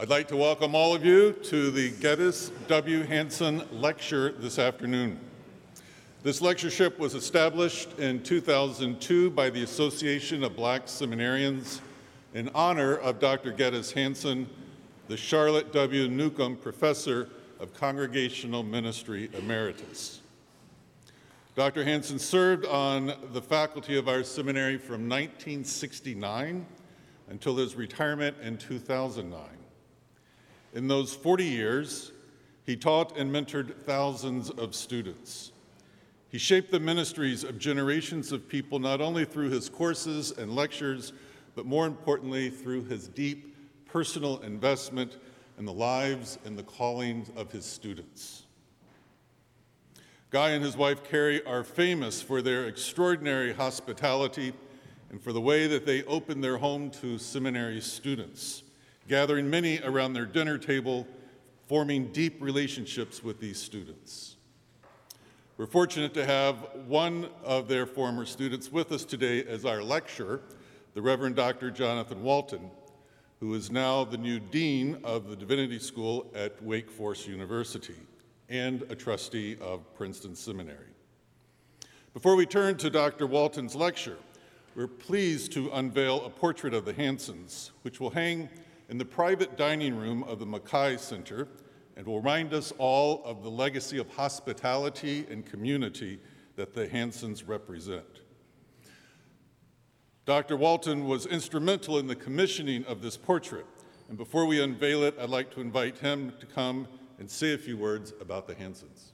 I'd like to welcome all of you to the Geddes W. Hanson Lecture this afternoon. This lectureship was established in 2002 by the Association of Black Seminarians in honor of Dr. Geddes Hanson, the Charlotte W. Newcomb Professor of Congregational Ministry Emeritus. Dr. Hanson served on the faculty of our seminary from 1969 until his retirement in 2009. In those 40 years, he taught and mentored thousands of students. He shaped the ministries of generations of people not only through his courses and lectures, but more importantly, through his deep personal investment in the lives and the callings of his students. Guy and his wife Carrie are famous for their extraordinary hospitality and for the way that they open their home to seminary students, gathering many around their dinner table, forming deep relationships with these students. We're fortunate to have one of their former students with us today as our lecturer, the Reverend Dr. Jonathan Walton, who is now the new dean of the Divinity School at Wake Forest University and a trustee of Princeton Seminary. Before we turn to Dr. Walton's lecture, we're pleased to unveil a portrait of the Hansons, which will hang in the private dining room of the Mackay Center and will remind us all of the legacy of hospitality and community that the Hansons represent. Dr. Walton was instrumental in the commissioning of this portrait, and before we unveil it, I'd like to invite him to come and say a few words about the Hansons.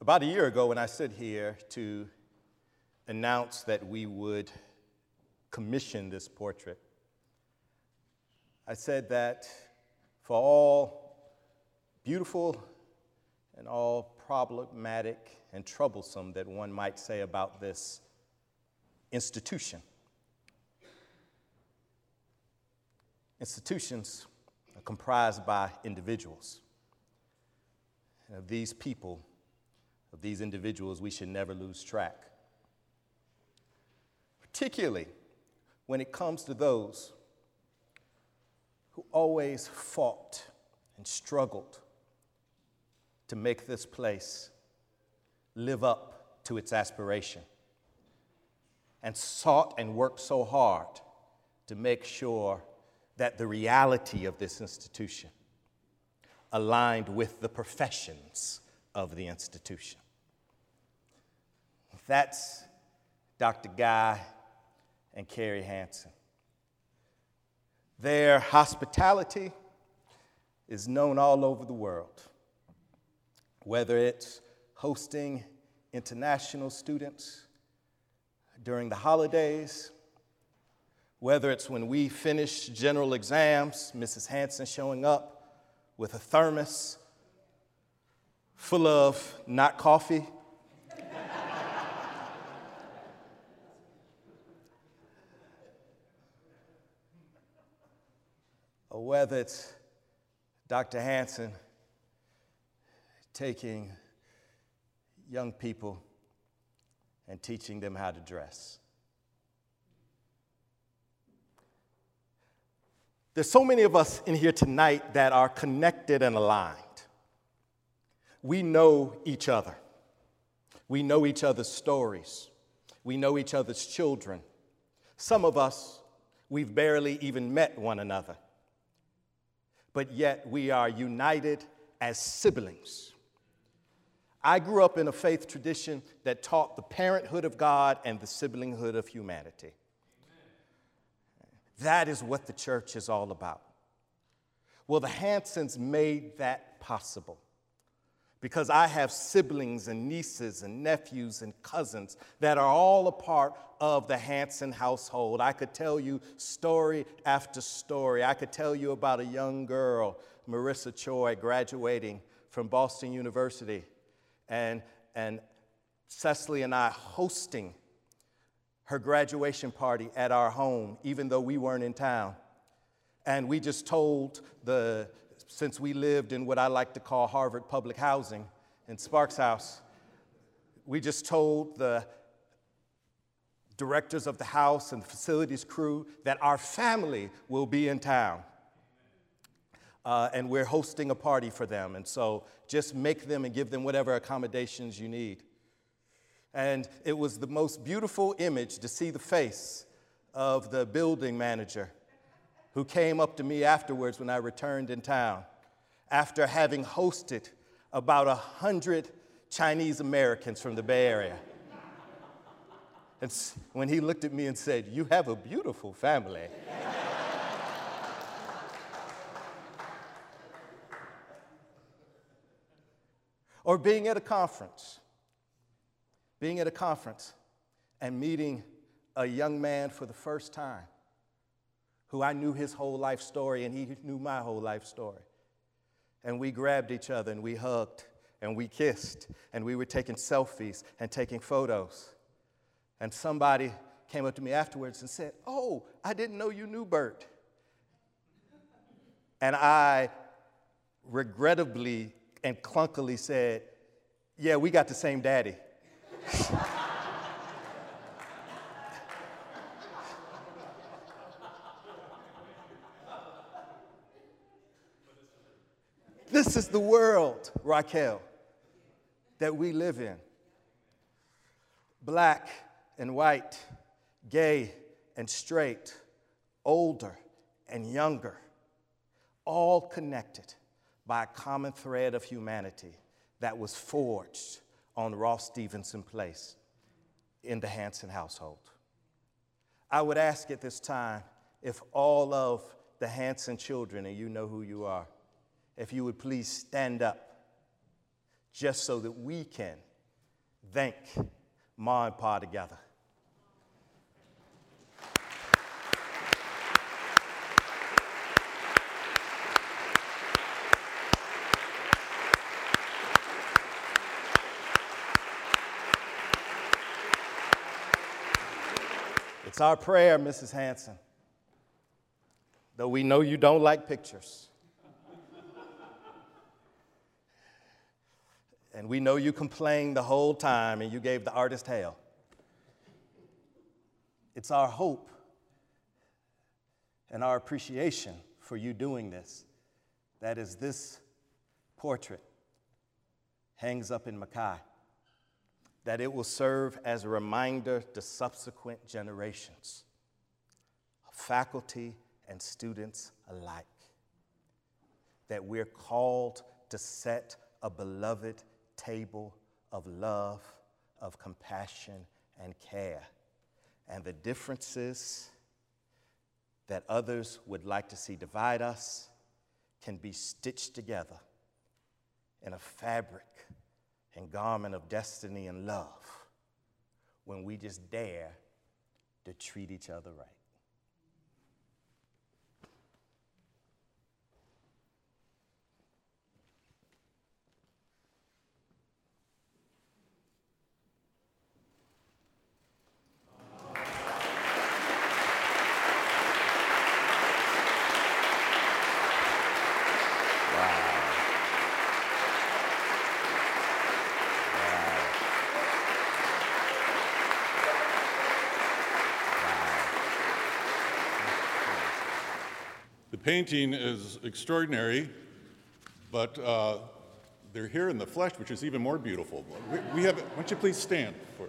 About a year ago, when I stood here to announce that we would commission this portrait, I said that for all beautiful and all problematic and troublesome that one might say about this institution, institutions are comprised by individuals. And of these people, of these individuals, we should never lose track. Particularly when it comes to those who always fought and struggled to make this place live up to its aspiration and sought and worked so hard to make sure that the reality of this institution aligned with the professions of the institution. That's Dr. Guy and Carrie Hanson. Their hospitality is known all over the world, whether it's hosting international students during the holidays, whether it's when we finish general exams, Mrs. Hanson showing up with a thermos full of not coffee. Whether it's Dr. Hanson taking young people and teaching them how to dress. There's so many of us in here tonight that are connected and aligned. We know each other. We know each other's stories. We know each other's children. Some of us, we've barely even met one another. But yet we are united as siblings. I grew up in a faith tradition that taught the parenthood of God and the siblinghood of humanity. That is what the church is all about. Well, the Hansons made that possible because I have siblings and nieces and nephews and cousins that are all a part of the Hanson household. I could tell you story after story. I could tell you about a young girl, Marissa Choi, graduating from Boston University, and, and Cecily and I hosting her graduation party at our home, even though we weren't in town. And we just told the, since we lived in what I like to call Harvard public housing in Sparks House, we just told the directors of the house and the facilities crew that our family will be in town. uh, and we're hosting a party for them. And so just make them and give them whatever accommodations you need. And it was the most beautiful image to see the face of the building manager who came up to me afterwards when I returned in town after having hosted about a hundred Chinese Americans from the Bay Area. And when he looked at me and said, You have a beautiful family. or being at a conference, being at a conference and meeting a young man for the first time who I knew his whole life story and he knew my whole life story. And we grabbed each other and we hugged and we kissed and we were taking selfies and taking photos. And somebody came up to me afterwards and said, Oh, I didn't know you knew Bert. And I regrettably and clunkily said, Yeah, we got the same daddy. this is the world, Raquel, that we live in. Black and white, gay and straight, older and younger, all connected by a common thread of humanity that was forged on Ross Stevenson Place in the Hanson household. I would ask at this time if all of the Hanson children, and you know who you are, if you would please stand up just so that we can thank Ma and Pa together. It's our prayer, Mrs. Hanson, though we know you don't like pictures. And we know you complained the whole time and you gave the artist hell. It's our hope and our appreciation for you doing this. That is, this portrait hangs up in Mackay that it will serve as a reminder to subsequent generations, faculty and students alike, that we're called to set a beloved table of love, of compassion, and care. And the differences that others would like to see divide us can be stitched together in a fabric and garment of destiny and love when we just dare to treat each other right. Painting is extraordinary, but uh, they're here in the flesh, which is even more beautiful. We, we have, why don't you please stand for We're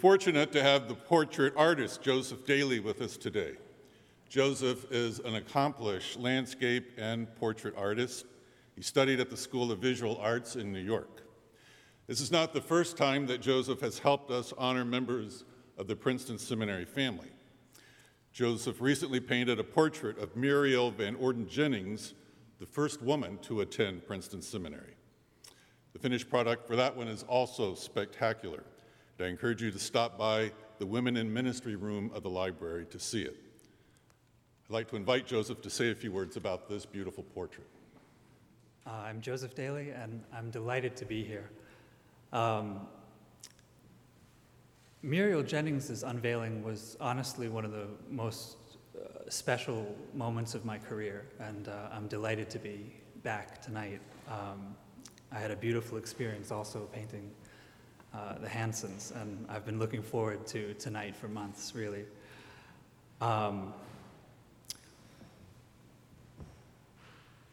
fortunate to have the portrait artist Joseph Daly with us today. Joseph is an accomplished landscape and portrait artist. He studied at the School of Visual Arts in New York. This is not the first time that Joseph has helped us honor members of the Princeton Seminary family. Joseph recently painted a portrait of Muriel Van Orden Jennings, the first woman to attend Princeton Seminary. The finished product for that one is also spectacular. I encourage you to stop by the Women in Ministry room of the library to see it. I'd like to invite Joseph to say a few words about this beautiful portrait. Uh, I'm Joseph Daly, and I'm delighted to be here. Um, Muriel Jennings' unveiling was honestly one of the most uh, special moments of my career, and uh, I'm delighted to be back tonight. Um, I had a beautiful experience also painting uh, the Hansons, and I've been looking forward to tonight for months, really. Um,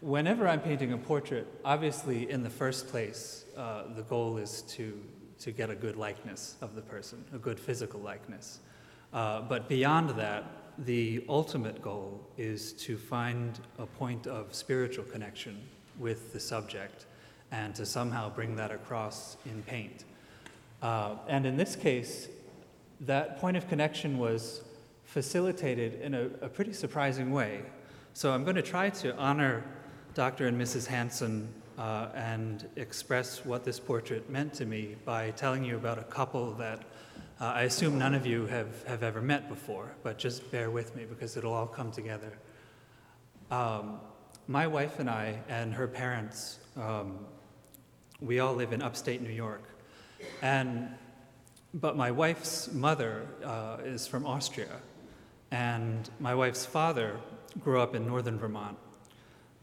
whenever I'm painting a portrait, obviously, in the first place, uh, the goal is to, to get a good likeness of the person, a good physical likeness. Uh, but beyond that, the ultimate goal is to find a point of spiritual connection with the subject and to somehow bring that across in paint. Uh, and in this case, that point of connection was facilitated in a, a pretty surprising way. So I'm going to try to honor Dr. and Mrs. Hanson uh, and express what this portrait meant to me by telling you about a couple that uh, I assume none of you have, have ever met before, but just bear with me because it'll all come together. Um, my wife and I and her parents, um, we all live in upstate New York. And, but my wife's mother uh, is from Austria, and my wife's father grew up in northern Vermont.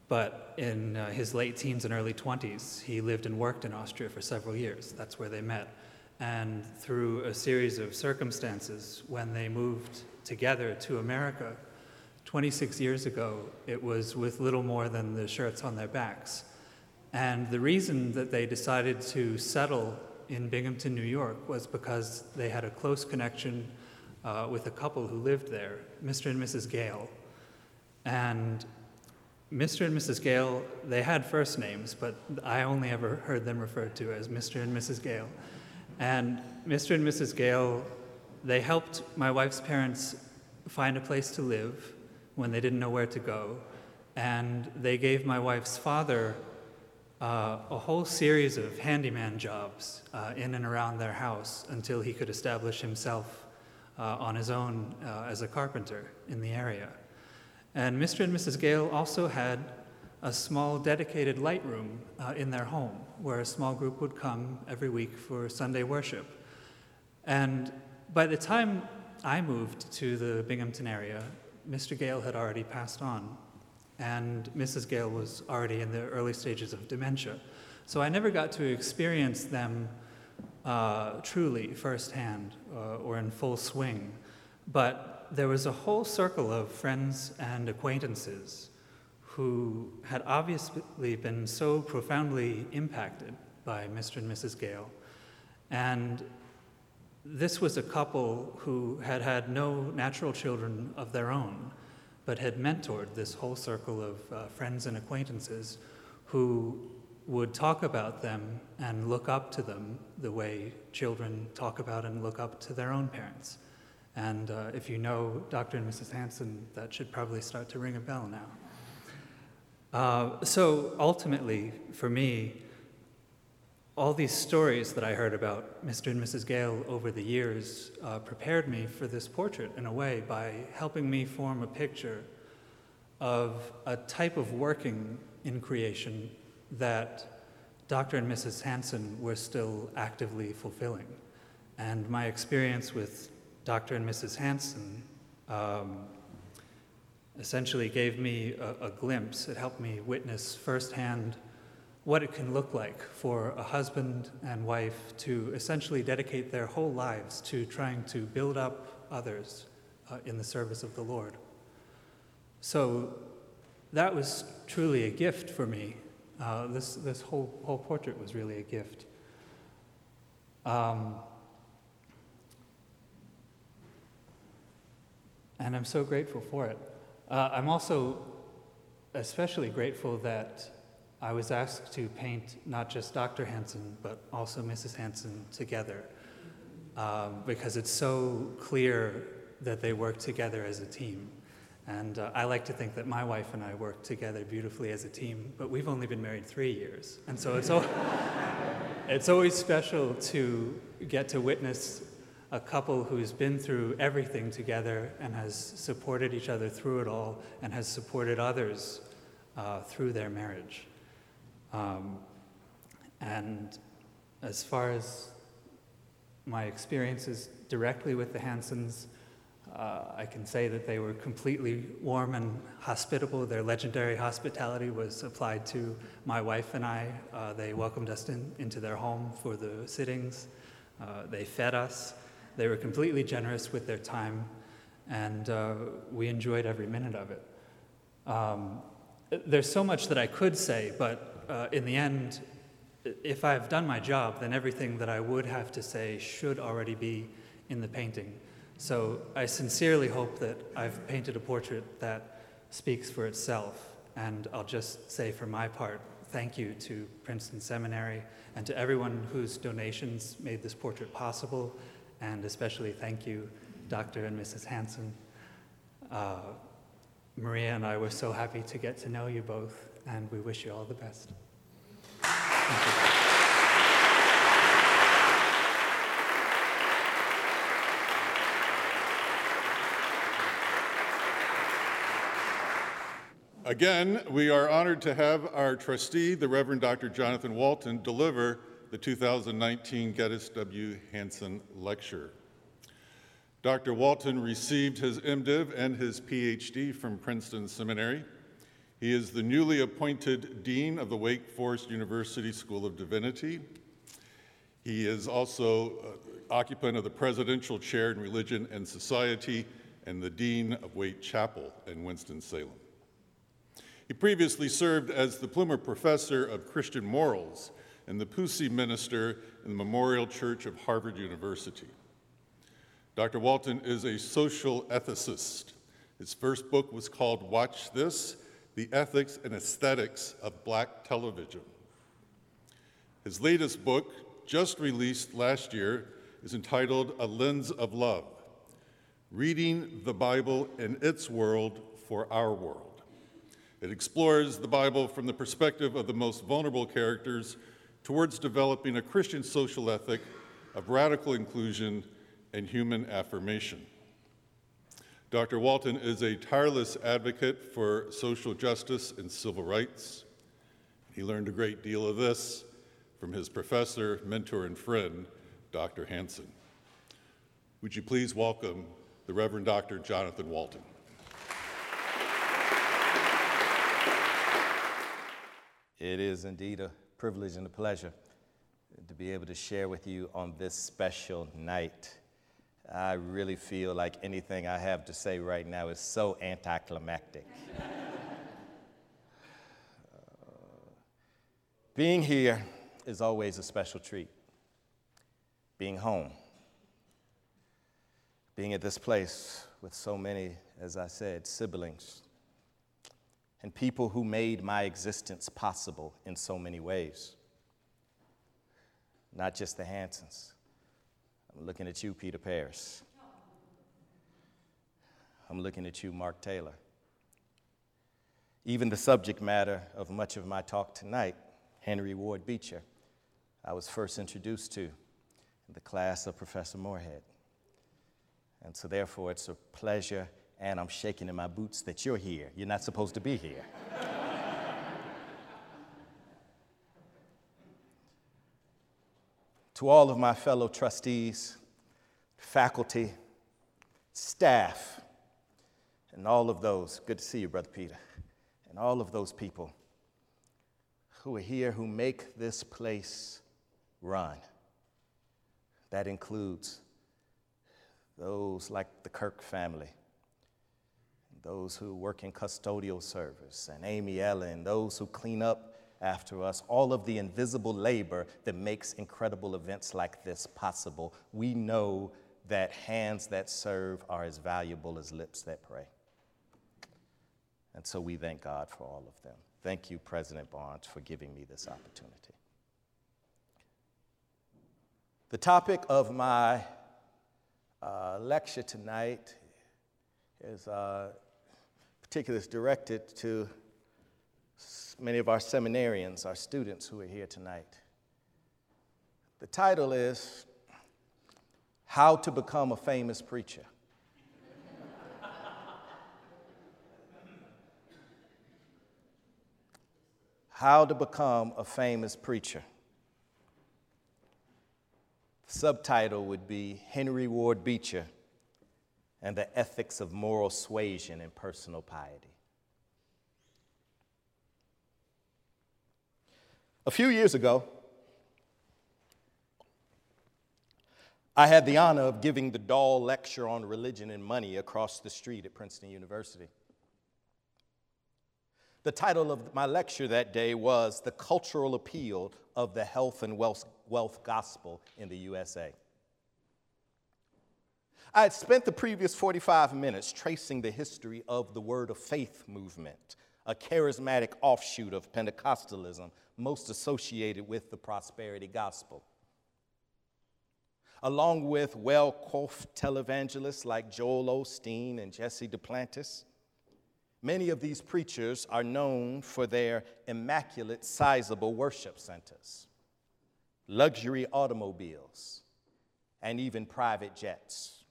But in uh, his late teens and early 20s, he lived and worked in Austria for several years. That's where they met. And through a series of circumstances, when they moved together to America 26 years ago, it was with little more than the shirts on their backs. And the reason that they decided to settle in Binghamton, New York, was because they had a close connection uh, with a couple who lived there, Mr. and Mrs. Gale. And Mr. and Mrs. Gale, they had first names, but I only ever heard them referred to as Mr. and Mrs. Gale. And Mr. and Mrs. Gale, they helped my wife's parents find a place to live when they didn't know where to go. And they gave my wife's father uh, a whole series of handyman jobs uh, in and around their house until he could establish himself uh, on his own uh, as a carpenter in the area. And Mr. and Mrs. Gale also had a small dedicated light room uh, in their home where a small group would come every week for Sunday worship. And by the time I moved to the Binghamton area, Mr. Gale had already passed on, and Mrs. Gale was already in the early stages of dementia. So I never got to experience them uh, truly firsthand uh, or in full swing. But there was a whole circle of friends and acquaintances who had obviously been so profoundly impacted by Mr. and Mrs. Gale. And this was a couple who had had no natural children of their own, but had mentored this whole circle of uh, friends and acquaintances who would talk about them and look up to them the way children talk about and look up to their own parents. And uh, if you know Dr. and Mrs. Hanson, that should probably start to ring a bell now. Uh, so ultimately, for me, all these stories that I heard about Mr. and Mrs. Gale over the years uh, prepared me for this portrait in a way by helping me form a picture of a type of working in creation that Dr. and Mrs. Hanson were still actively fulfilling. And my experience with Dr. and Mrs. Hanson um, essentially gave me a, a glimpse. It helped me witness firsthand what it can look like for a husband and wife to essentially dedicate their whole lives to trying to build up others uh, in the service of the Lord. So that was truly a gift for me. Uh, this this whole, whole portrait was really a gift. Um, and I'm so grateful for it. Uh, I'm also especially grateful that I was asked to paint not just Dr. Hanson, but also Mrs. Hanson together um, because it's so clear that they work together as a team. And uh, I like to think that my wife and I work together beautifully as a team, but we've only been married three years. And so it's, al- it's always special to get to witness a couple who's been through everything together and has supported each other through it all and has supported others uh, through their marriage. Um, and as far as my experiences directly with the Hansons, uh, I can say that they were completely warm and hospitable. Their legendary hospitality was applied to my wife and I. Uh, they welcomed us in, into their home for the sittings. Uh, they fed us. They were completely generous with their time, and uh, we enjoyed every minute of it. Um, there's so much that I could say, but uh, in the end, if I've done my job, then everything that I would have to say should already be in the painting. So I sincerely hope that I've painted a portrait that speaks for itself. And I'll just say for my part, thank you to Princeton Seminary and to everyone whose donations made this portrait possible, and especially thank you, Dr. and Mrs. Hanson. Uh, Maria and I were so happy to get to know you both, and we wish you all the best. Again, we are honored to have our trustee, the Reverend Dr. Jonathan Walton, deliver the 2019 Geddes W. Hanson Lecture. Dr. Walton received his MDiv and his PhD from Princeton Seminary. He is the newly appointed Dean of the Wake Forest University School of Divinity. He is also uh, occupant of the Presidential Chair in Religion and Society and the Dean of Wake Chapel in Winston-Salem. He previously served as the Plummer Professor of Christian Morals and the Pusey Minister in the Memorial Church of Harvard University. Dr. Walton is a social ethicist. His first book was called Watch This The Ethics and Aesthetics of Black Television. His latest book, just released last year, is entitled A Lens of Love Reading the Bible in Its World for Our World. It explores the Bible from the perspective of the most vulnerable characters towards developing a Christian social ethic of radical inclusion and human affirmation. Dr. Walton is a tireless advocate for social justice and civil rights. He learned a great deal of this from his professor, mentor, and friend, Dr. Hanson. Would you please welcome the Reverend Dr. Jonathan Walton? It is indeed a privilege and a pleasure to be able to share with you on this special night. I really feel like anything I have to say right now is so anticlimactic. uh, being here is always a special treat. Being home, being at this place with so many, as I said, siblings, and people who made my existence possible in so many ways. Not just the Hansons. I'm looking at you, Peter Paris. I'm looking at you, Mark Taylor. Even the subject matter of much of my talk tonight, Henry Ward Beecher, I was first introduced to in the class of Professor Moorhead. And so, therefore, it's a pleasure and I'm shaking in my boots that you're here. You're not supposed to be here. To all of my fellow trustees, faculty, staff, and all of those, good to see you, Brother Peter, and all of those people who are here who make this place run. That includes those like the Kirk family those who work in custodial service, and Amy Ellen, those who clean up after us, all of the invisible labor that makes incredible events like this possible. We know that hands that serve are as valuable as lips that pray. And so we thank God for all of them. Thank you, President Barnes, for giving me this opportunity. The topic of my uh, lecture tonight is uh, particularly directed to many of our seminarians, our students who are here tonight. The title is How to Become a Famous Preacher. How to Become a Famous Preacher. subtitle would be Henry Ward Beecher and the Ethics of Moral Suasion and Personal Piety. A few years ago, I had the honor of giving the Dahl Lecture on Religion and Money across the street at Princeton University. The title of my lecture that day was The Cultural Appeal of the Health and Wealth, wealth Gospel in the USA. I had spent the previous 45 minutes tracing the history of the Word of Faith movement, a charismatic offshoot of Pentecostalism most associated with the prosperity gospel. Along with well coiffed televangelists like Joel Osteen and Jesse Duplantis, many of these preachers are known for their immaculate, sizable worship centers, luxury automobiles, and even private jets.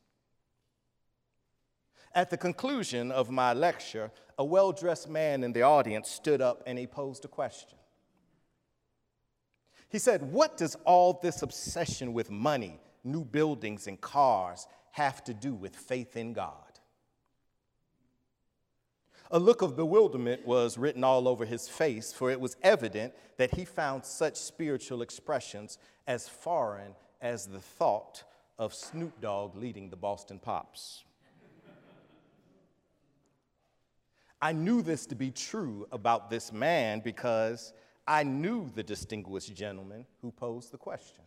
At the conclusion of my lecture, a well dressed man in the audience stood up and he posed a question. He said, What does all this obsession with money, new buildings, and cars have to do with faith in God? A look of bewilderment was written all over his face, for it was evident that he found such spiritual expressions as foreign as the thought of Snoop Dogg leading the Boston Pops. I knew this to be true about this man because I knew the distinguished gentleman who posed the question.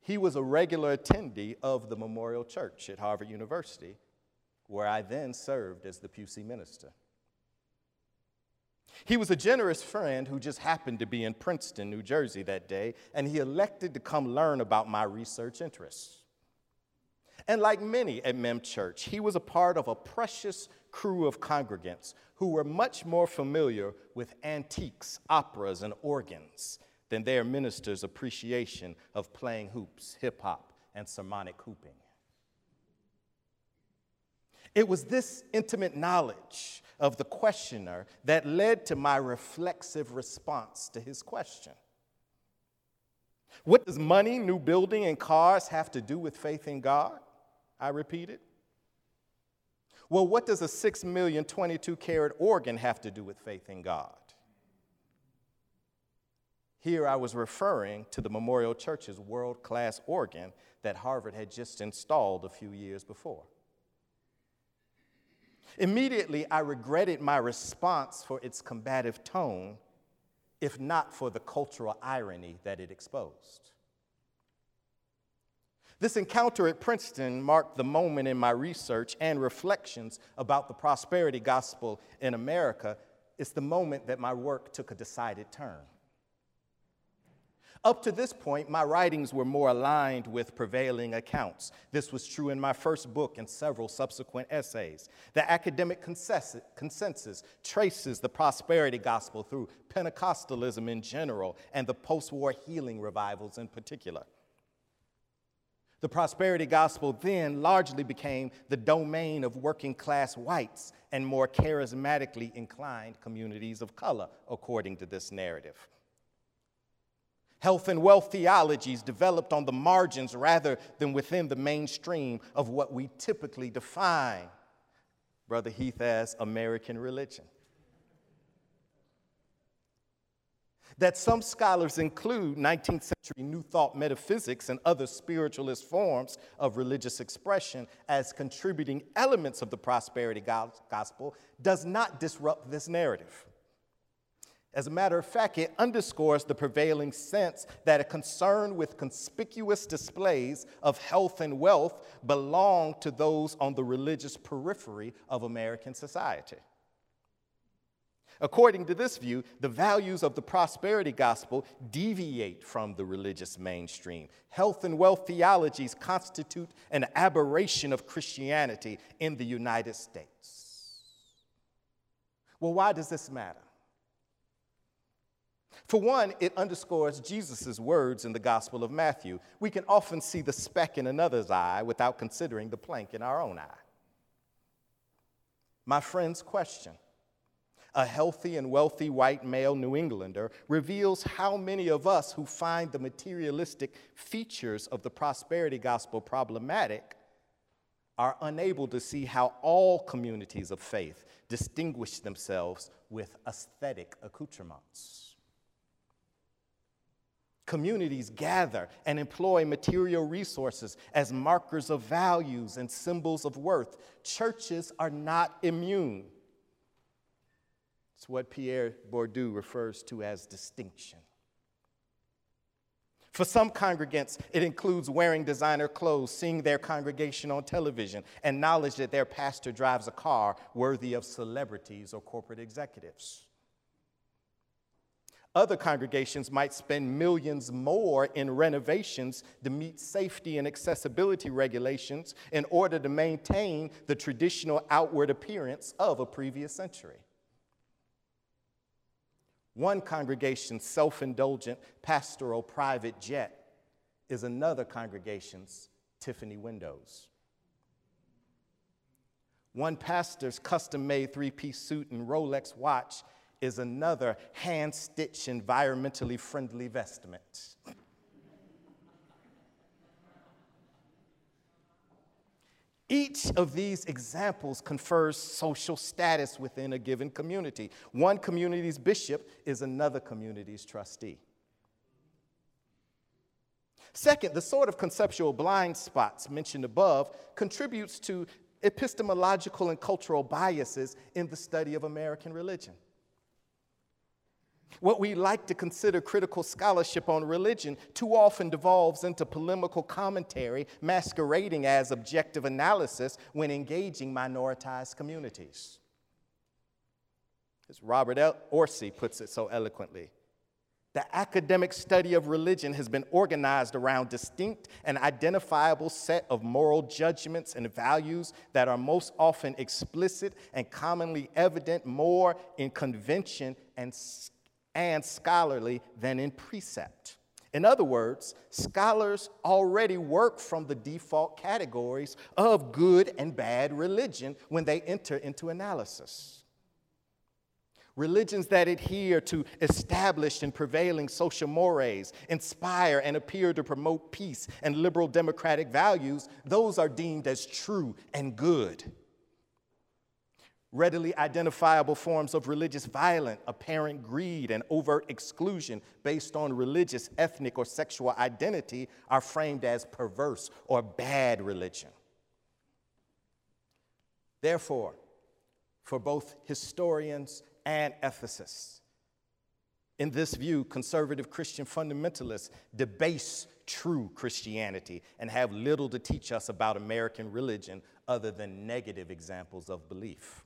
He was a regular attendee of the Memorial Church at Harvard University, where I then served as the Pusey minister. He was a generous friend who just happened to be in Princeton, New Jersey that day, and he elected to come learn about my research interests. And like many at Mem Church, he was a part of a precious crew of congregants who were much more familiar with antiques, operas, and organs than their ministers' appreciation of playing hoops, hip hop, and sermonic hooping. It was this intimate knowledge of the questioner that led to my reflexive response to his question. What does money, new building, and cars have to do with faith in God? I repeated. Well, what does a 6 million 22 carat organ have to do with faith in God? Here I was referring to the Memorial Church's world class organ that Harvard had just installed a few years before. Immediately, I regretted my response for its combative tone, if not for the cultural irony that it exposed. This encounter at Princeton marked the moment in my research and reflections about the prosperity gospel in America. It's the moment that my work took a decided turn. Up to this point, my writings were more aligned with prevailing accounts. This was true in my first book and several subsequent essays. The academic consensus traces the prosperity gospel through Pentecostalism in general and the post war healing revivals in particular. The prosperity gospel then largely became the domain of working class whites and more charismatically inclined communities of color, according to this narrative. Health and wealth theologies developed on the margins rather than within the mainstream of what we typically define, Brother Heath, as American religion. That some scholars include 19th century New Thought metaphysics and other spiritualist forms of religious expression as contributing elements of the prosperity gospel does not disrupt this narrative. As a matter of fact, it underscores the prevailing sense that a concern with conspicuous displays of health and wealth belong to those on the religious periphery of American society. According to this view, the values of the prosperity gospel deviate from the religious mainstream. Health and wealth theologies constitute an aberration of Christianity in the United States. Well, why does this matter? For one, it underscores Jesus' words in the Gospel of Matthew. We can often see the speck in another's eye without considering the plank in our own eye. My friend's question a healthy and wealthy white male New Englander, reveals how many of us who find the materialistic features of the prosperity gospel problematic are unable to see how all communities of faith distinguish themselves with aesthetic accoutrements. Communities gather and employ material resources as markers of values and symbols of worth. Churches are not immune. It's what Pierre Bourdieu refers to as distinction. For some congregants, it includes wearing designer clothes, seeing their congregation on television, and knowledge that their pastor drives a car worthy of celebrities or corporate executives. Other congregations might spend millions more in renovations to meet safety and accessibility regulations in order to maintain the traditional outward appearance of a previous century. One congregation's self indulgent pastoral private jet is another congregation's Tiffany windows. One pastor's custom made three piece suit and Rolex watch is another hand stitched, environmentally friendly vestment. Each of these examples confers social status within a given community. One community's bishop is another community's trustee. Second, the sort of conceptual blind spots mentioned above contributes to epistemological and cultural biases in the study of American religion. What we like to consider critical scholarship on religion too often devolves into polemical commentary masquerading as objective analysis when engaging minoritized communities. As Robert L. Orsi puts it so eloquently, the academic study of religion has been organized around distinct and identifiable set of moral judgments and values that are most often explicit and commonly evident more in convention and and scholarly than in precept. In other words, scholars already work from the default categories of good and bad religion when they enter into analysis. Religions that adhere to established and prevailing social mores, inspire and appear to promote peace and liberal democratic values, those are deemed as true and good readily identifiable forms of religious violence, apparent greed, and overt exclusion based on religious, ethnic, or sexual identity are framed as perverse or bad religion. Therefore, for both historians and ethicists, in this view, conservative Christian fundamentalists debase true Christianity and have little to teach us about American religion other than negative examples of belief.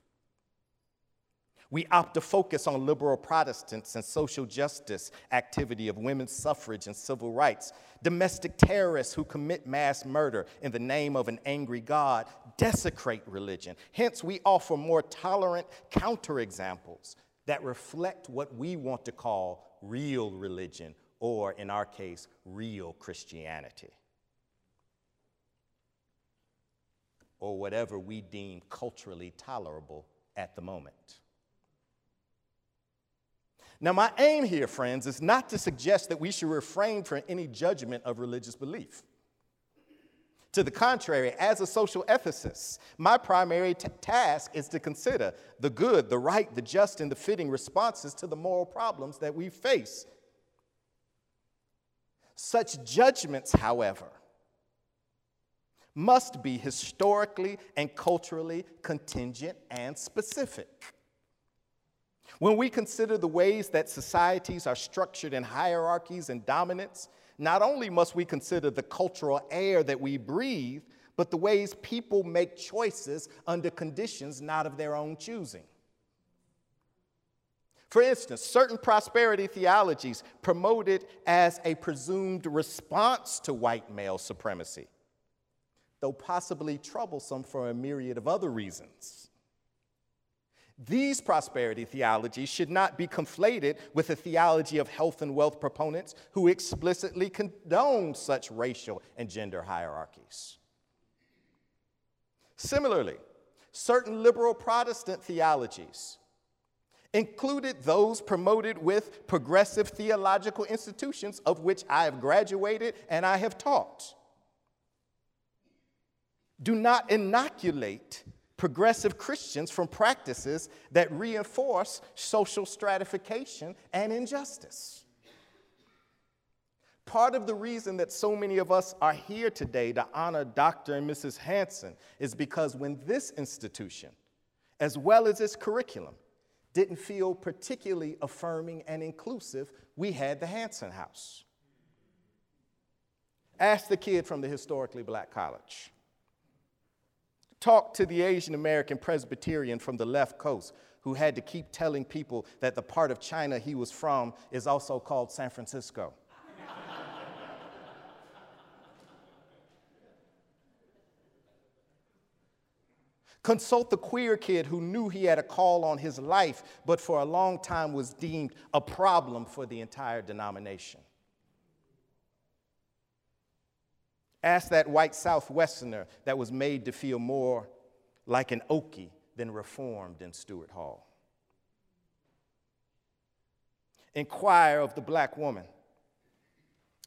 We opt to focus on liberal Protestants and social justice activity of women's suffrage and civil rights. Domestic terrorists who commit mass murder in the name of an angry God desecrate religion. Hence, we offer more tolerant counterexamples that reflect what we want to call real religion, or in our case, real Christianity. Or whatever we deem culturally tolerable at the moment. Now, my aim here, friends, is not to suggest that we should refrain from any judgment of religious belief. To the contrary, as a social ethicist, my primary t- task is to consider the good, the right, the just, and the fitting responses to the moral problems that we face. Such judgments, however, must be historically and culturally contingent and specific. When we consider the ways that societies are structured in hierarchies and dominance, not only must we consider the cultural air that we breathe, but the ways people make choices under conditions not of their own choosing. For instance, certain prosperity theologies promote it as a presumed response to white male supremacy, though possibly troublesome for a myriad of other reasons. These prosperity theologies should not be conflated with the theology of health and wealth proponents who explicitly condone such racial and gender hierarchies. Similarly, certain liberal Protestant theologies included those promoted with progressive theological institutions of which I have graduated and I have taught. Do not inoculate progressive Christians from practices that reinforce social stratification and injustice. Part of the reason that so many of us are here today to honor Dr. and Mrs. Hanson is because when this institution, as well as its curriculum, didn't feel particularly affirming and inclusive, we had the Hanson House. Ask the kid from the historically black college. Talk to the Asian American Presbyterian from the left coast who had to keep telling people that the part of China he was from is also called San Francisco. Consult the queer kid who knew he had a call on his life, but for a long time was deemed a problem for the entire denomination. Ask that white Southwesterner that was made to feel more like an Okie than reformed in Stuart Hall. Inquire of the black woman,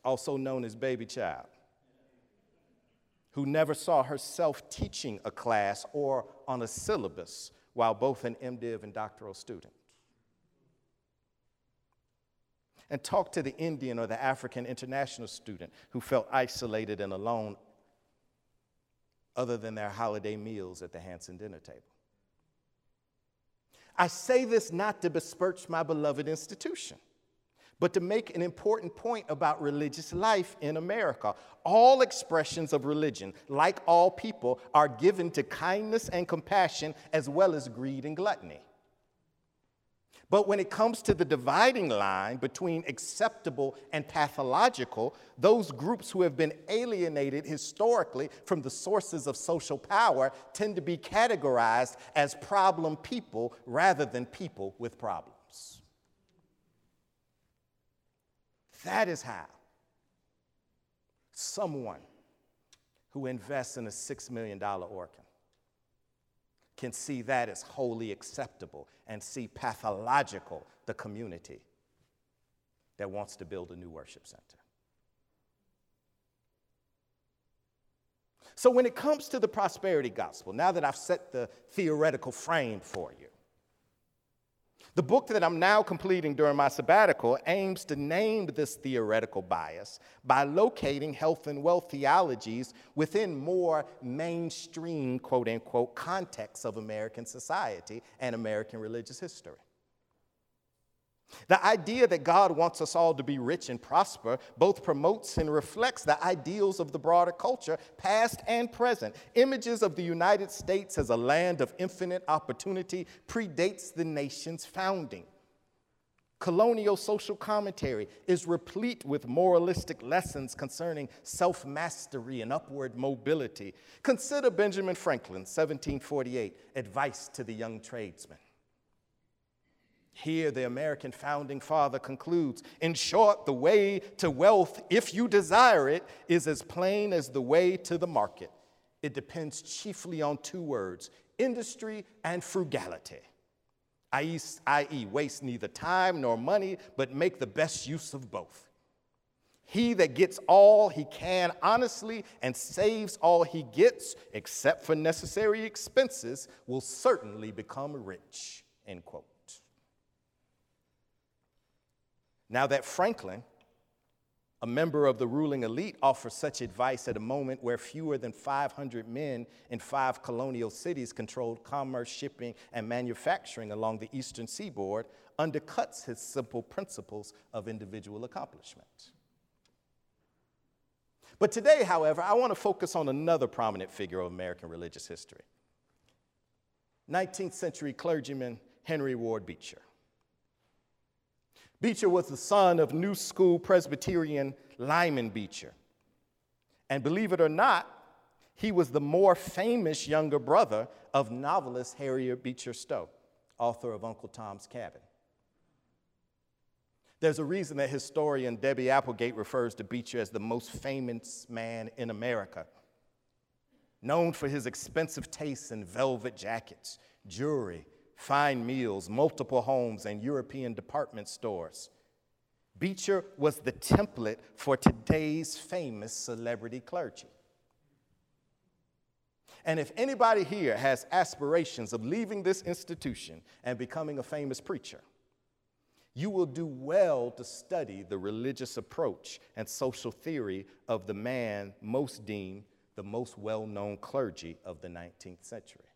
also known as baby child who never saw herself teaching a class or on a syllabus while both an MDiv and doctoral student. And talk to the Indian or the African international student who felt isolated and alone other than their holiday meals at the Hanson dinner table. I say this not to besmirch my beloved institution but to make an important point about religious life in America. All expressions of religion, like all people, are given to kindness and compassion as well as greed and gluttony. But when it comes to the dividing line between acceptable and pathological, those groups who have been alienated historically from the sources of social power tend to be categorized as problem people rather than people with problems. That is how someone who invests in a $6 million organ can see that as wholly acceptable and see pathological the community that wants to build a new worship center. So, when it comes to the prosperity gospel, now that I've set the theoretical frame for you, the book that I'm now completing during my sabbatical aims to name this theoretical bias by locating health and wealth theologies within more mainstream, quote unquote, contexts of American society and American religious history. The idea that God wants us all to be rich and prosper both promotes and reflects the ideals of the broader culture, past and present. Images of the United States as a land of infinite opportunity predates the nation's founding. Colonial social commentary is replete with moralistic lessons concerning self mastery and upward mobility. Consider Benjamin Franklin, 1748, Advice to the Young Tradesman. Here, the American founding father concludes In short, the way to wealth, if you desire it, is as plain as the way to the market. It depends chiefly on two words industry and frugality, i.e., waste neither time nor money, but make the best use of both. He that gets all he can honestly and saves all he gets, except for necessary expenses, will certainly become rich. End quote. Now that Franklin, a member of the ruling elite, offers such advice at a moment where fewer than 500 men in five colonial cities controlled commerce, shipping, and manufacturing along the eastern seaboard, undercuts his simple principles of individual accomplishment. But today, however, I want to focus on another prominent figure of American religious history 19th century clergyman Henry Ward Beecher. Beecher was the son of New School Presbyterian Lyman Beecher. And believe it or not, he was the more famous younger brother of novelist Harriet Beecher Stowe, author of Uncle Tom's Cabin. There's a reason that historian Debby Applegate refers to Beecher as the most famous man in America. Known for his expensive tastes in velvet jackets, jewelry, fine meals, multiple homes, and European department stores. Beecher was the template for today's famous celebrity clergy. And if anybody here has aspirations of leaving this institution and becoming a famous preacher, you will do well to study the religious approach and social theory of the man most deemed the most well known clergy of the 19th century.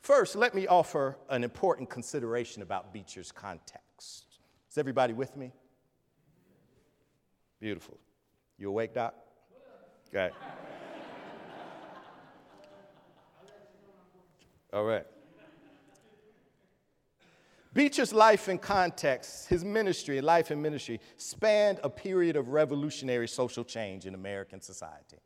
First, let me offer an important consideration about Beecher's context. Is everybody with me? Beautiful. You awake, Doc? Okay. All right. Beecher's life and context, his ministry, life and ministry, spanned a period of revolutionary social change in American society.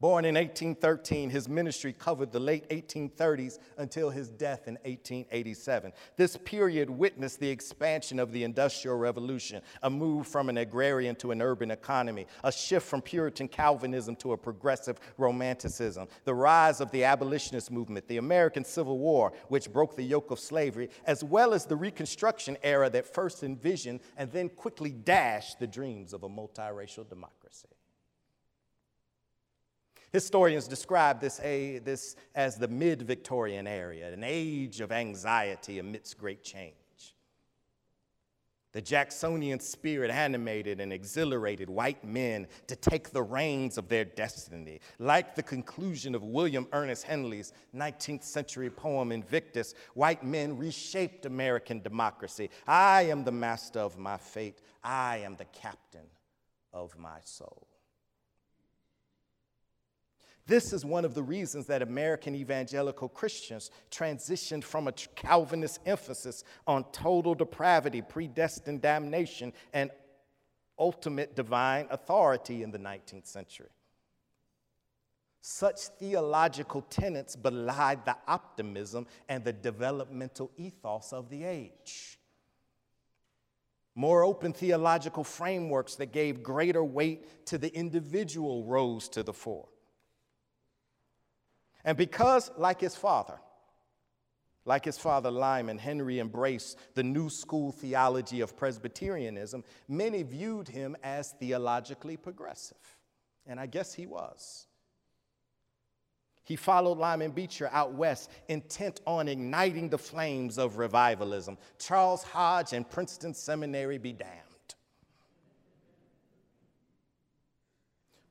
Born in 1813, his ministry covered the late 1830s until his death in 1887. This period witnessed the expansion of the Industrial Revolution, a move from an agrarian to an urban economy, a shift from Puritan Calvinism to a progressive Romanticism, the rise of the abolitionist movement, the American Civil War, which broke the yoke of slavery, as well as the Reconstruction era that first envisioned and then quickly dashed the dreams of a multiracial democracy. Historians describe this, a, this as the mid Victorian era, an age of anxiety amidst great change. The Jacksonian spirit animated and exhilarated white men to take the reins of their destiny. Like the conclusion of William Ernest Henley's 19th century poem Invictus, white men reshaped American democracy. I am the master of my fate, I am the captain of my soul. This is one of the reasons that American evangelical Christians transitioned from a Calvinist emphasis on total depravity, predestined damnation, and ultimate divine authority in the 19th century. Such theological tenets belied the optimism and the developmental ethos of the age. More open theological frameworks that gave greater weight to the individual rose to the fore. And because, like his father, like his father Lyman, Henry embraced the new school theology of Presbyterianism, many viewed him as theologically progressive. And I guess he was. He followed Lyman Beecher out west, intent on igniting the flames of revivalism. Charles Hodge and Princeton Seminary be damned.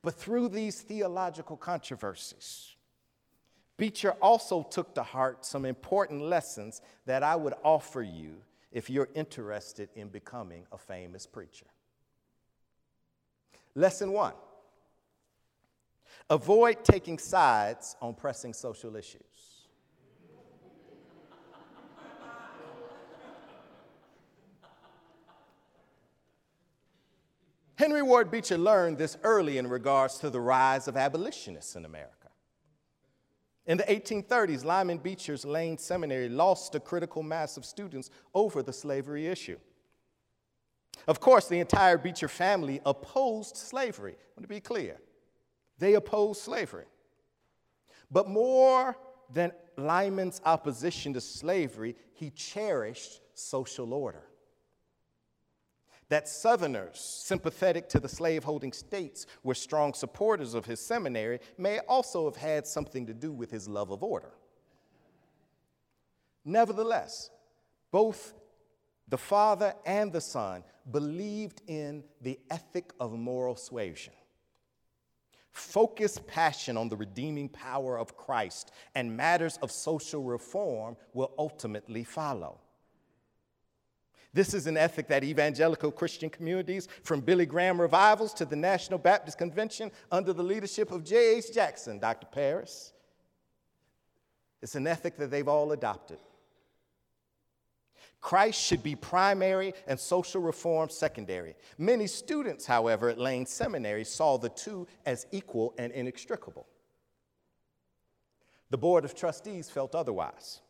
But through these theological controversies, Beecher also took to heart some important lessons that I would offer you if you're interested in becoming a famous preacher. Lesson one avoid taking sides on pressing social issues. Henry Ward Beecher learned this early in regards to the rise of abolitionists in America. In the 1830s, Lyman Beecher's Lane Seminary lost a critical mass of students over the slavery issue. Of course, the entire Beecher family opposed slavery. I want to be clear. They opposed slavery. But more than Lyman's opposition to slavery, he cherished social order that Southerners, sympathetic to the slaveholding states, were strong supporters of his seminary may also have had something to do with his love of order. Nevertheless, both the father and the son believed in the ethic of moral suasion. Focused passion on the redeeming power of Christ and matters of social reform will ultimately follow. This is an ethic that evangelical Christian communities, from Billy Graham revivals to the National Baptist Convention under the leadership of J.H. Jackson, Dr. Paris, it's an ethic that they've all adopted. Christ should be primary and social reform secondary. Many students, however, at Lane Seminary saw the two as equal and inextricable. The Board of Trustees felt otherwise.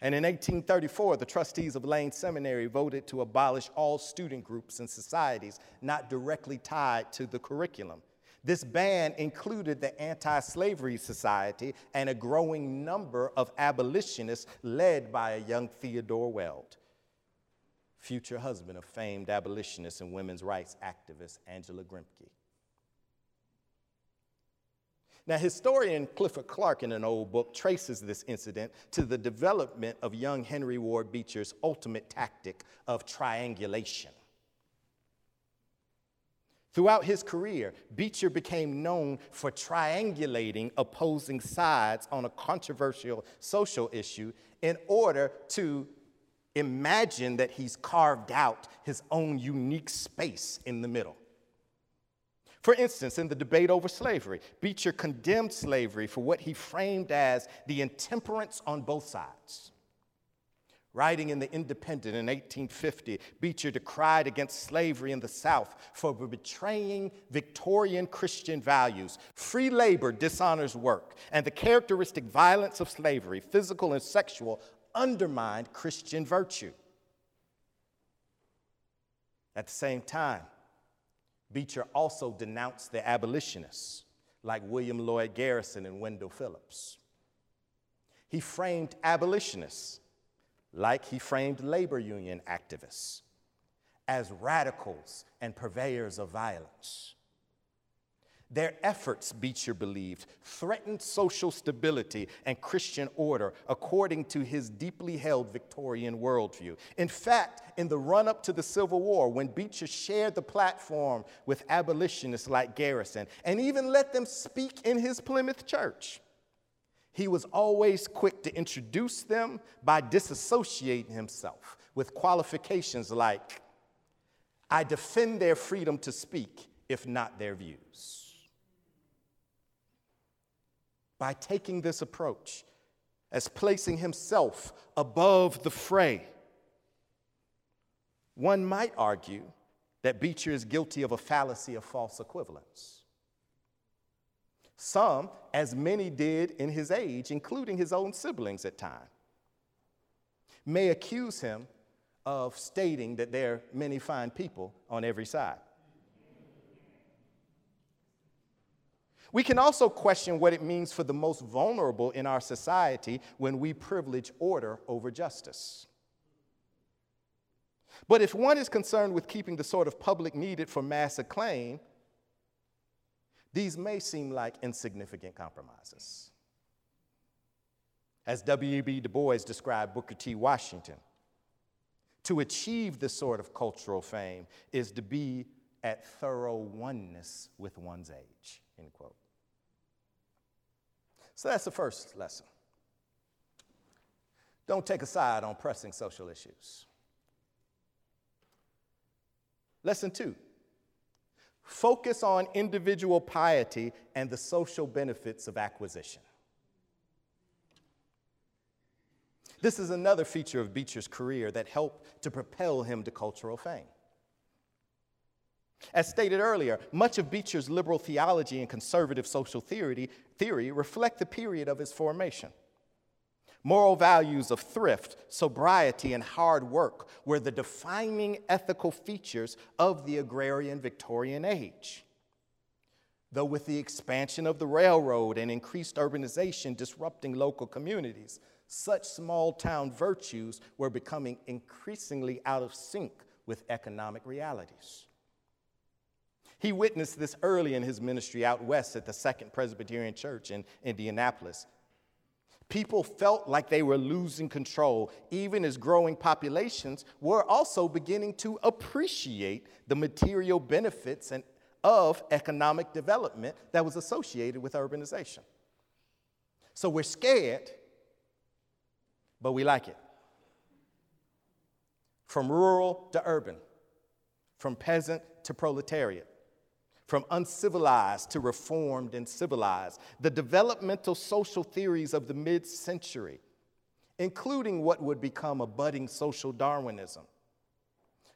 And in 1834, the trustees of Lane Seminary voted to abolish all student groups and societies not directly tied to the curriculum. This ban included the Anti Slavery Society and a growing number of abolitionists led by a young Theodore Weld, future husband of famed abolitionist and women's rights activist Angela Grimke. Now, historian Clifford Clark, in an old book, traces this incident to the development of young Henry Ward Beecher's ultimate tactic of triangulation. Throughout his career, Beecher became known for triangulating opposing sides on a controversial social issue in order to imagine that he's carved out his own unique space in the middle. For instance, in the debate over slavery, Beecher condemned slavery for what he framed as the intemperance on both sides. Writing in The Independent in 1850, Beecher decried against slavery in the South for betraying Victorian Christian values. Free labor dishonors work, and the characteristic violence of slavery, physical and sexual, undermined Christian virtue. At the same time, Beecher also denounced the abolitionists like William Lloyd Garrison and Wendell Phillips. He framed abolitionists like he framed labor union activists as radicals and purveyors of violence. Their efforts, Beecher believed, threatened social stability and Christian order according to his deeply held Victorian worldview. In fact, in the run up to the Civil War, when Beecher shared the platform with abolitionists like Garrison and even let them speak in his Plymouth church, he was always quick to introduce them by disassociating himself with qualifications like, I defend their freedom to speak, if not their views. By taking this approach, as placing himself above the fray, one might argue that Beecher is guilty of a fallacy of false equivalence. Some, as many did in his age, including his own siblings at times, may accuse him of stating that there are many fine people on every side. We can also question what it means for the most vulnerable in our society when we privilege order over justice. But if one is concerned with keeping the sort of public needed for mass acclaim, these may seem like insignificant compromises. As W.E.B. Du Bois described Booker T. Washington, to achieve this sort of cultural fame is to be at thorough oneness with one's age, end quote. So that's the first lesson. Don't take a side on pressing social issues. Lesson two focus on individual piety and the social benefits of acquisition. This is another feature of Beecher's career that helped to propel him to cultural fame. As stated earlier, much of Beecher's liberal theology and conservative social theory, theory reflect the period of his formation. Moral values of thrift, sobriety, and hard work were the defining ethical features of the agrarian Victorian age. Though, with the expansion of the railroad and increased urbanization disrupting local communities, such small town virtues were becoming increasingly out of sync with economic realities. He witnessed this early in his ministry out west at the Second Presbyterian Church in Indianapolis. People felt like they were losing control, even as growing populations were also beginning to appreciate the material benefits and, of economic development that was associated with urbanization. So we're scared, but we like it. From rural to urban, from peasant to proletariat from uncivilized to reformed and civilized, the developmental social theories of the mid century, including what would become a budding social Darwinism,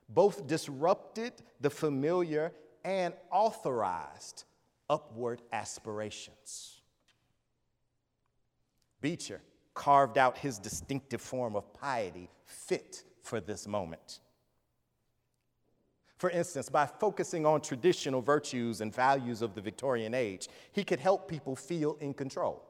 both disrupted the familiar and authorized upward aspirations. Beecher carved out his distinctive form of piety fit for this moment. For instance, by focusing on traditional virtues and values of the Victorian age, he could help people feel in control.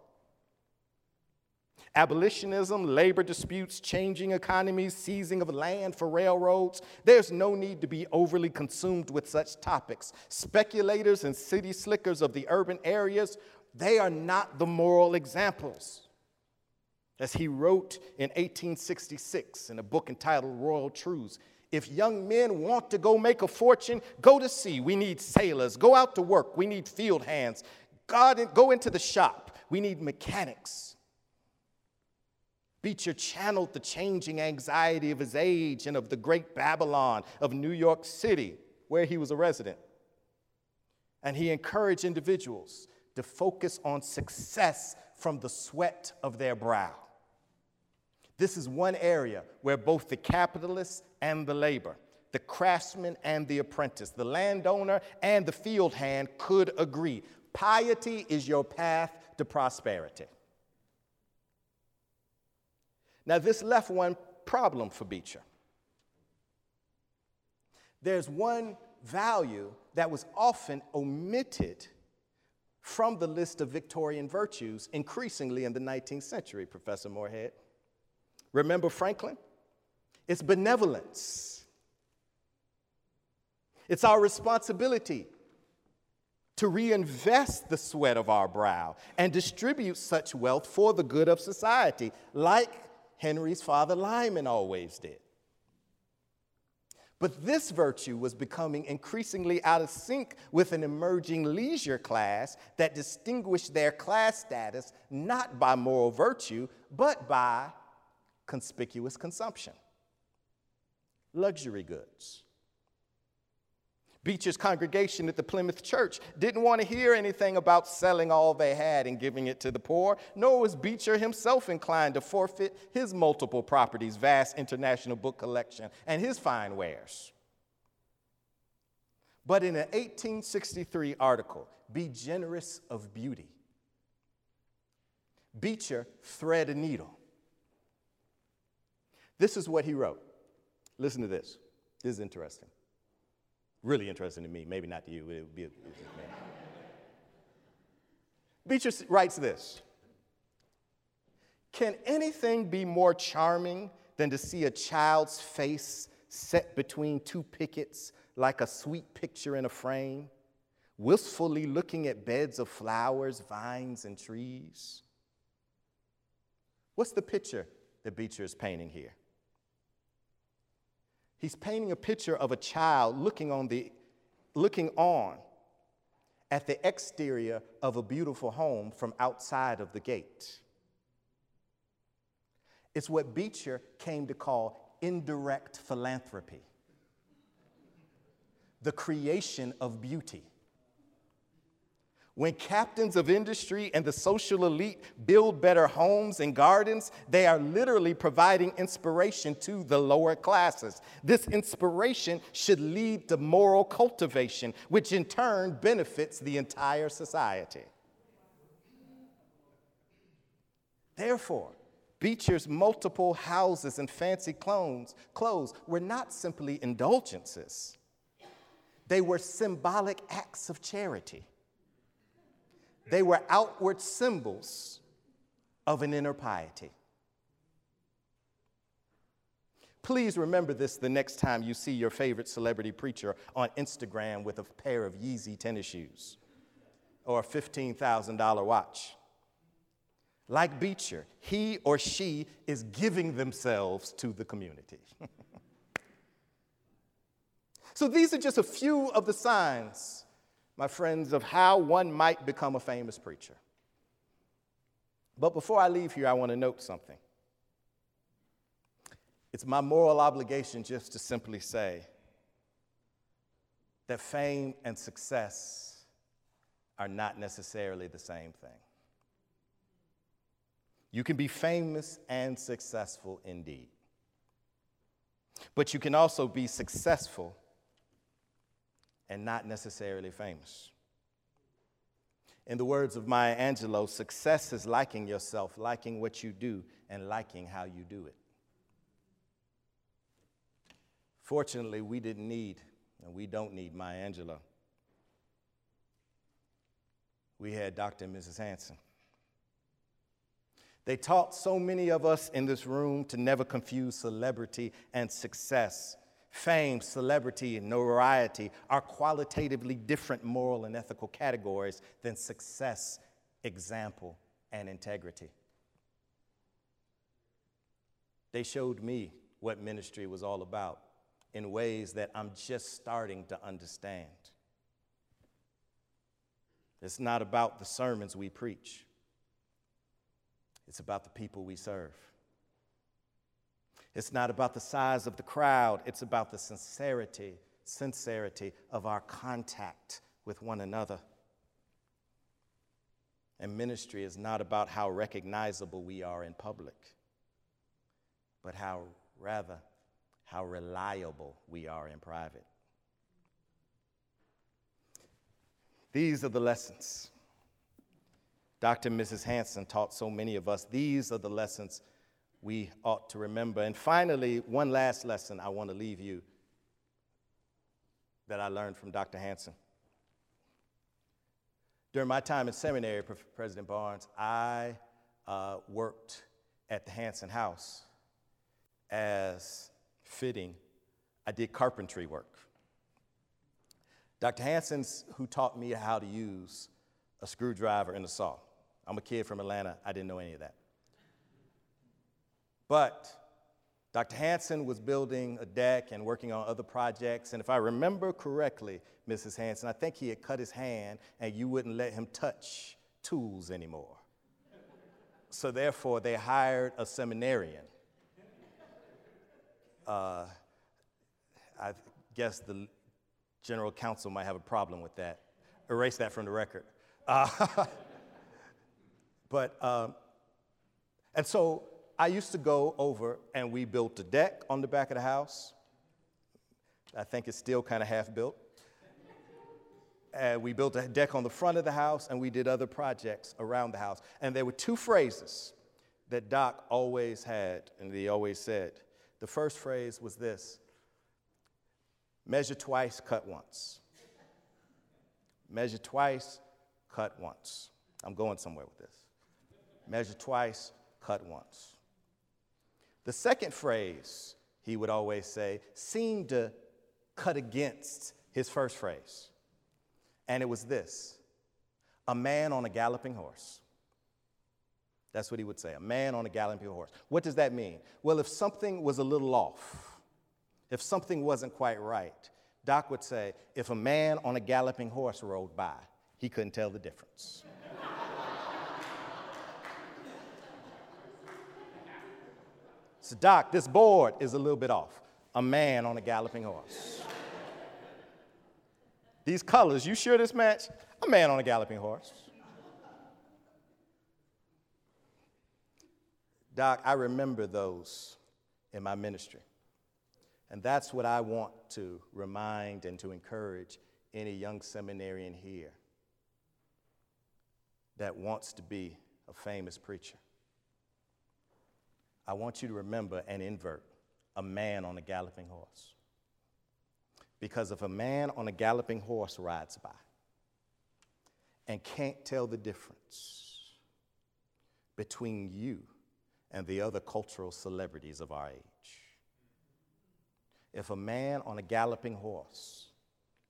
Abolitionism, labor disputes, changing economies, seizing of land for railroads. There's no need to be overly consumed with such topics. Speculators and city slickers of the urban areas, they are not the moral examples. As he wrote in 1866 in a book entitled Royal Truths, if young men want to go make a fortune, go to sea. We need sailors. Go out to work. We need field hands. God, go into the shop. We need mechanics. Beecher channeled the changing anxiety of his age and of the great Babylon of New York City, where he was a resident. And he encouraged individuals to focus on success from the sweat of their brow. This is one area where both the capitalist and the labor, the craftsman and the apprentice, the landowner and the field hand could agree. Piety is your path to prosperity. Now, this left one problem for Beecher. There's one value that was often omitted from the list of Victorian virtues increasingly in the 19th century, Professor Moorhead. Remember Franklin? It's benevolence. It's our responsibility to reinvest the sweat of our brow and distribute such wealth for the good of society, like Henry's father Lyman always did. But this virtue was becoming increasingly out of sync with an emerging leisure class that distinguished their class status not by moral virtue, but by conspicuous consumption, luxury goods. Beecher's congregation at the Plymouth Church didn't want to hear anything about selling all they had and giving it to the poor, nor was Beecher himself inclined to forfeit his multiple properties, vast international book collection, and his fine wares. But in an 1863 article, Be Generous of Beauty, Beecher thread a needle. This is what he wrote. Listen to this. This is interesting. Really interesting to me, maybe not to you, but it would be. A, Beecher writes this Can anything be more charming than to see a child's face set between two pickets like a sweet picture in a frame, wistfully looking at beds of flowers, vines, and trees? What's the picture that Beecher is painting here? He's painting a picture of a child looking on, the, looking on at the exterior of a beautiful home from outside of the gate. It's what Beecher came to call indirect philanthropy, the creation of beauty. When captains of industry and the social elite build better homes and gardens, they are literally providing inspiration to the lower classes. This inspiration should lead to moral cultivation, which in turn benefits the entire society. Therefore, Beecher's multiple houses and fancy clones, clothes were not simply indulgences, they were symbolic acts of charity. They were outward symbols of an inner piety. Please remember this the next time you see your favorite celebrity preacher on Instagram with a pair of Yeezy tennis shoes or a $15,000 watch. Like Beecher, he or she is giving themselves to the community. so these are just a few of the signs my friends, of how one might become a famous preacher. But before I leave here, I want to note something. It's my moral obligation just to simply say that fame and success are not necessarily the same thing. You can be famous and successful indeed, but you can also be successful and not necessarily famous. In the words of Maya Angelou, success is liking yourself, liking what you do, and liking how you do it. Fortunately, we didn't need And we don't need Maya Angelou. We had Dr. and Mrs. Hanson. They taught so many of us in this room to never confuse celebrity and success. Fame, celebrity, and notoriety are qualitatively different moral and ethical categories than success, example, and integrity. They showed me what ministry was all about in ways that I'm just starting to understand. It's not about the sermons we preach. It's about the people we serve. It's not about the size of the crowd, it's about the sincerity, sincerity of our contact with one another. And ministry is not about how recognizable we are in public, but how, rather, how reliable we are in private. These are the lessons Dr. and Mrs. Hanson taught so many of us. These are the lessons we ought to remember. And finally, one last lesson I want to leave you that I learned from Dr. Hanson. During my time in seminary, President Barnes, I uh, worked at the Hanson House as fitting. I did carpentry work. Dr. Hanson's who taught me how to use a screwdriver and a saw. I'm a kid from Atlanta. I didn't know any of that. But Dr. Hanson was building a deck and working on other projects. And if I remember correctly, Mrs. Hanson, I think he had cut his hand and you wouldn't let him touch tools anymore. So therefore, they hired a seminarian. Uh, I guess the general counsel might have a problem with that. Erase that from the record. Uh, But, um, and so I used to go over and we built a deck on the back of the house. I think it's still kind of half built. And we built a deck on the front of the house and we did other projects around the house. And there were two phrases that Doc always had and he always said. The first phrase was this measure twice, cut once. Measure twice, cut once. I'm going somewhere with this measure twice, cut once. The second phrase he would always say seemed to cut against his first phrase. And it was this a man on a galloping horse. That's what he would say a man on a galloping horse. What does that mean? Well, if something was a little off, if something wasn't quite right, Doc would say, if a man on a galloping horse rode by, he couldn't tell the difference. So, Doc, this board is a little bit off. A man on a galloping horse. These colors, you sure this match? A man on a galloping horse. Doc, I remember those in my ministry. And that's what I want to remind and to encourage any young seminarian here that wants to be a famous preacher. I want you to remember and invert a man on a galloping horse. Because if a man on a galloping horse rides by and can't tell the difference between you and the other cultural celebrities of our age, if a man on a galloping horse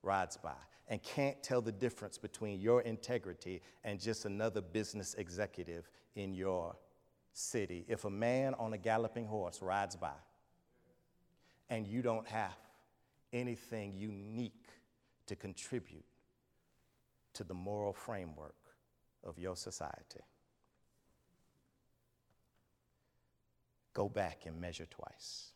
rides by and can't tell the difference between your integrity and just another business executive in your city if a man on a galloping horse rides by and you don't have anything unique to contribute to the moral framework of your society. Go back and measure twice.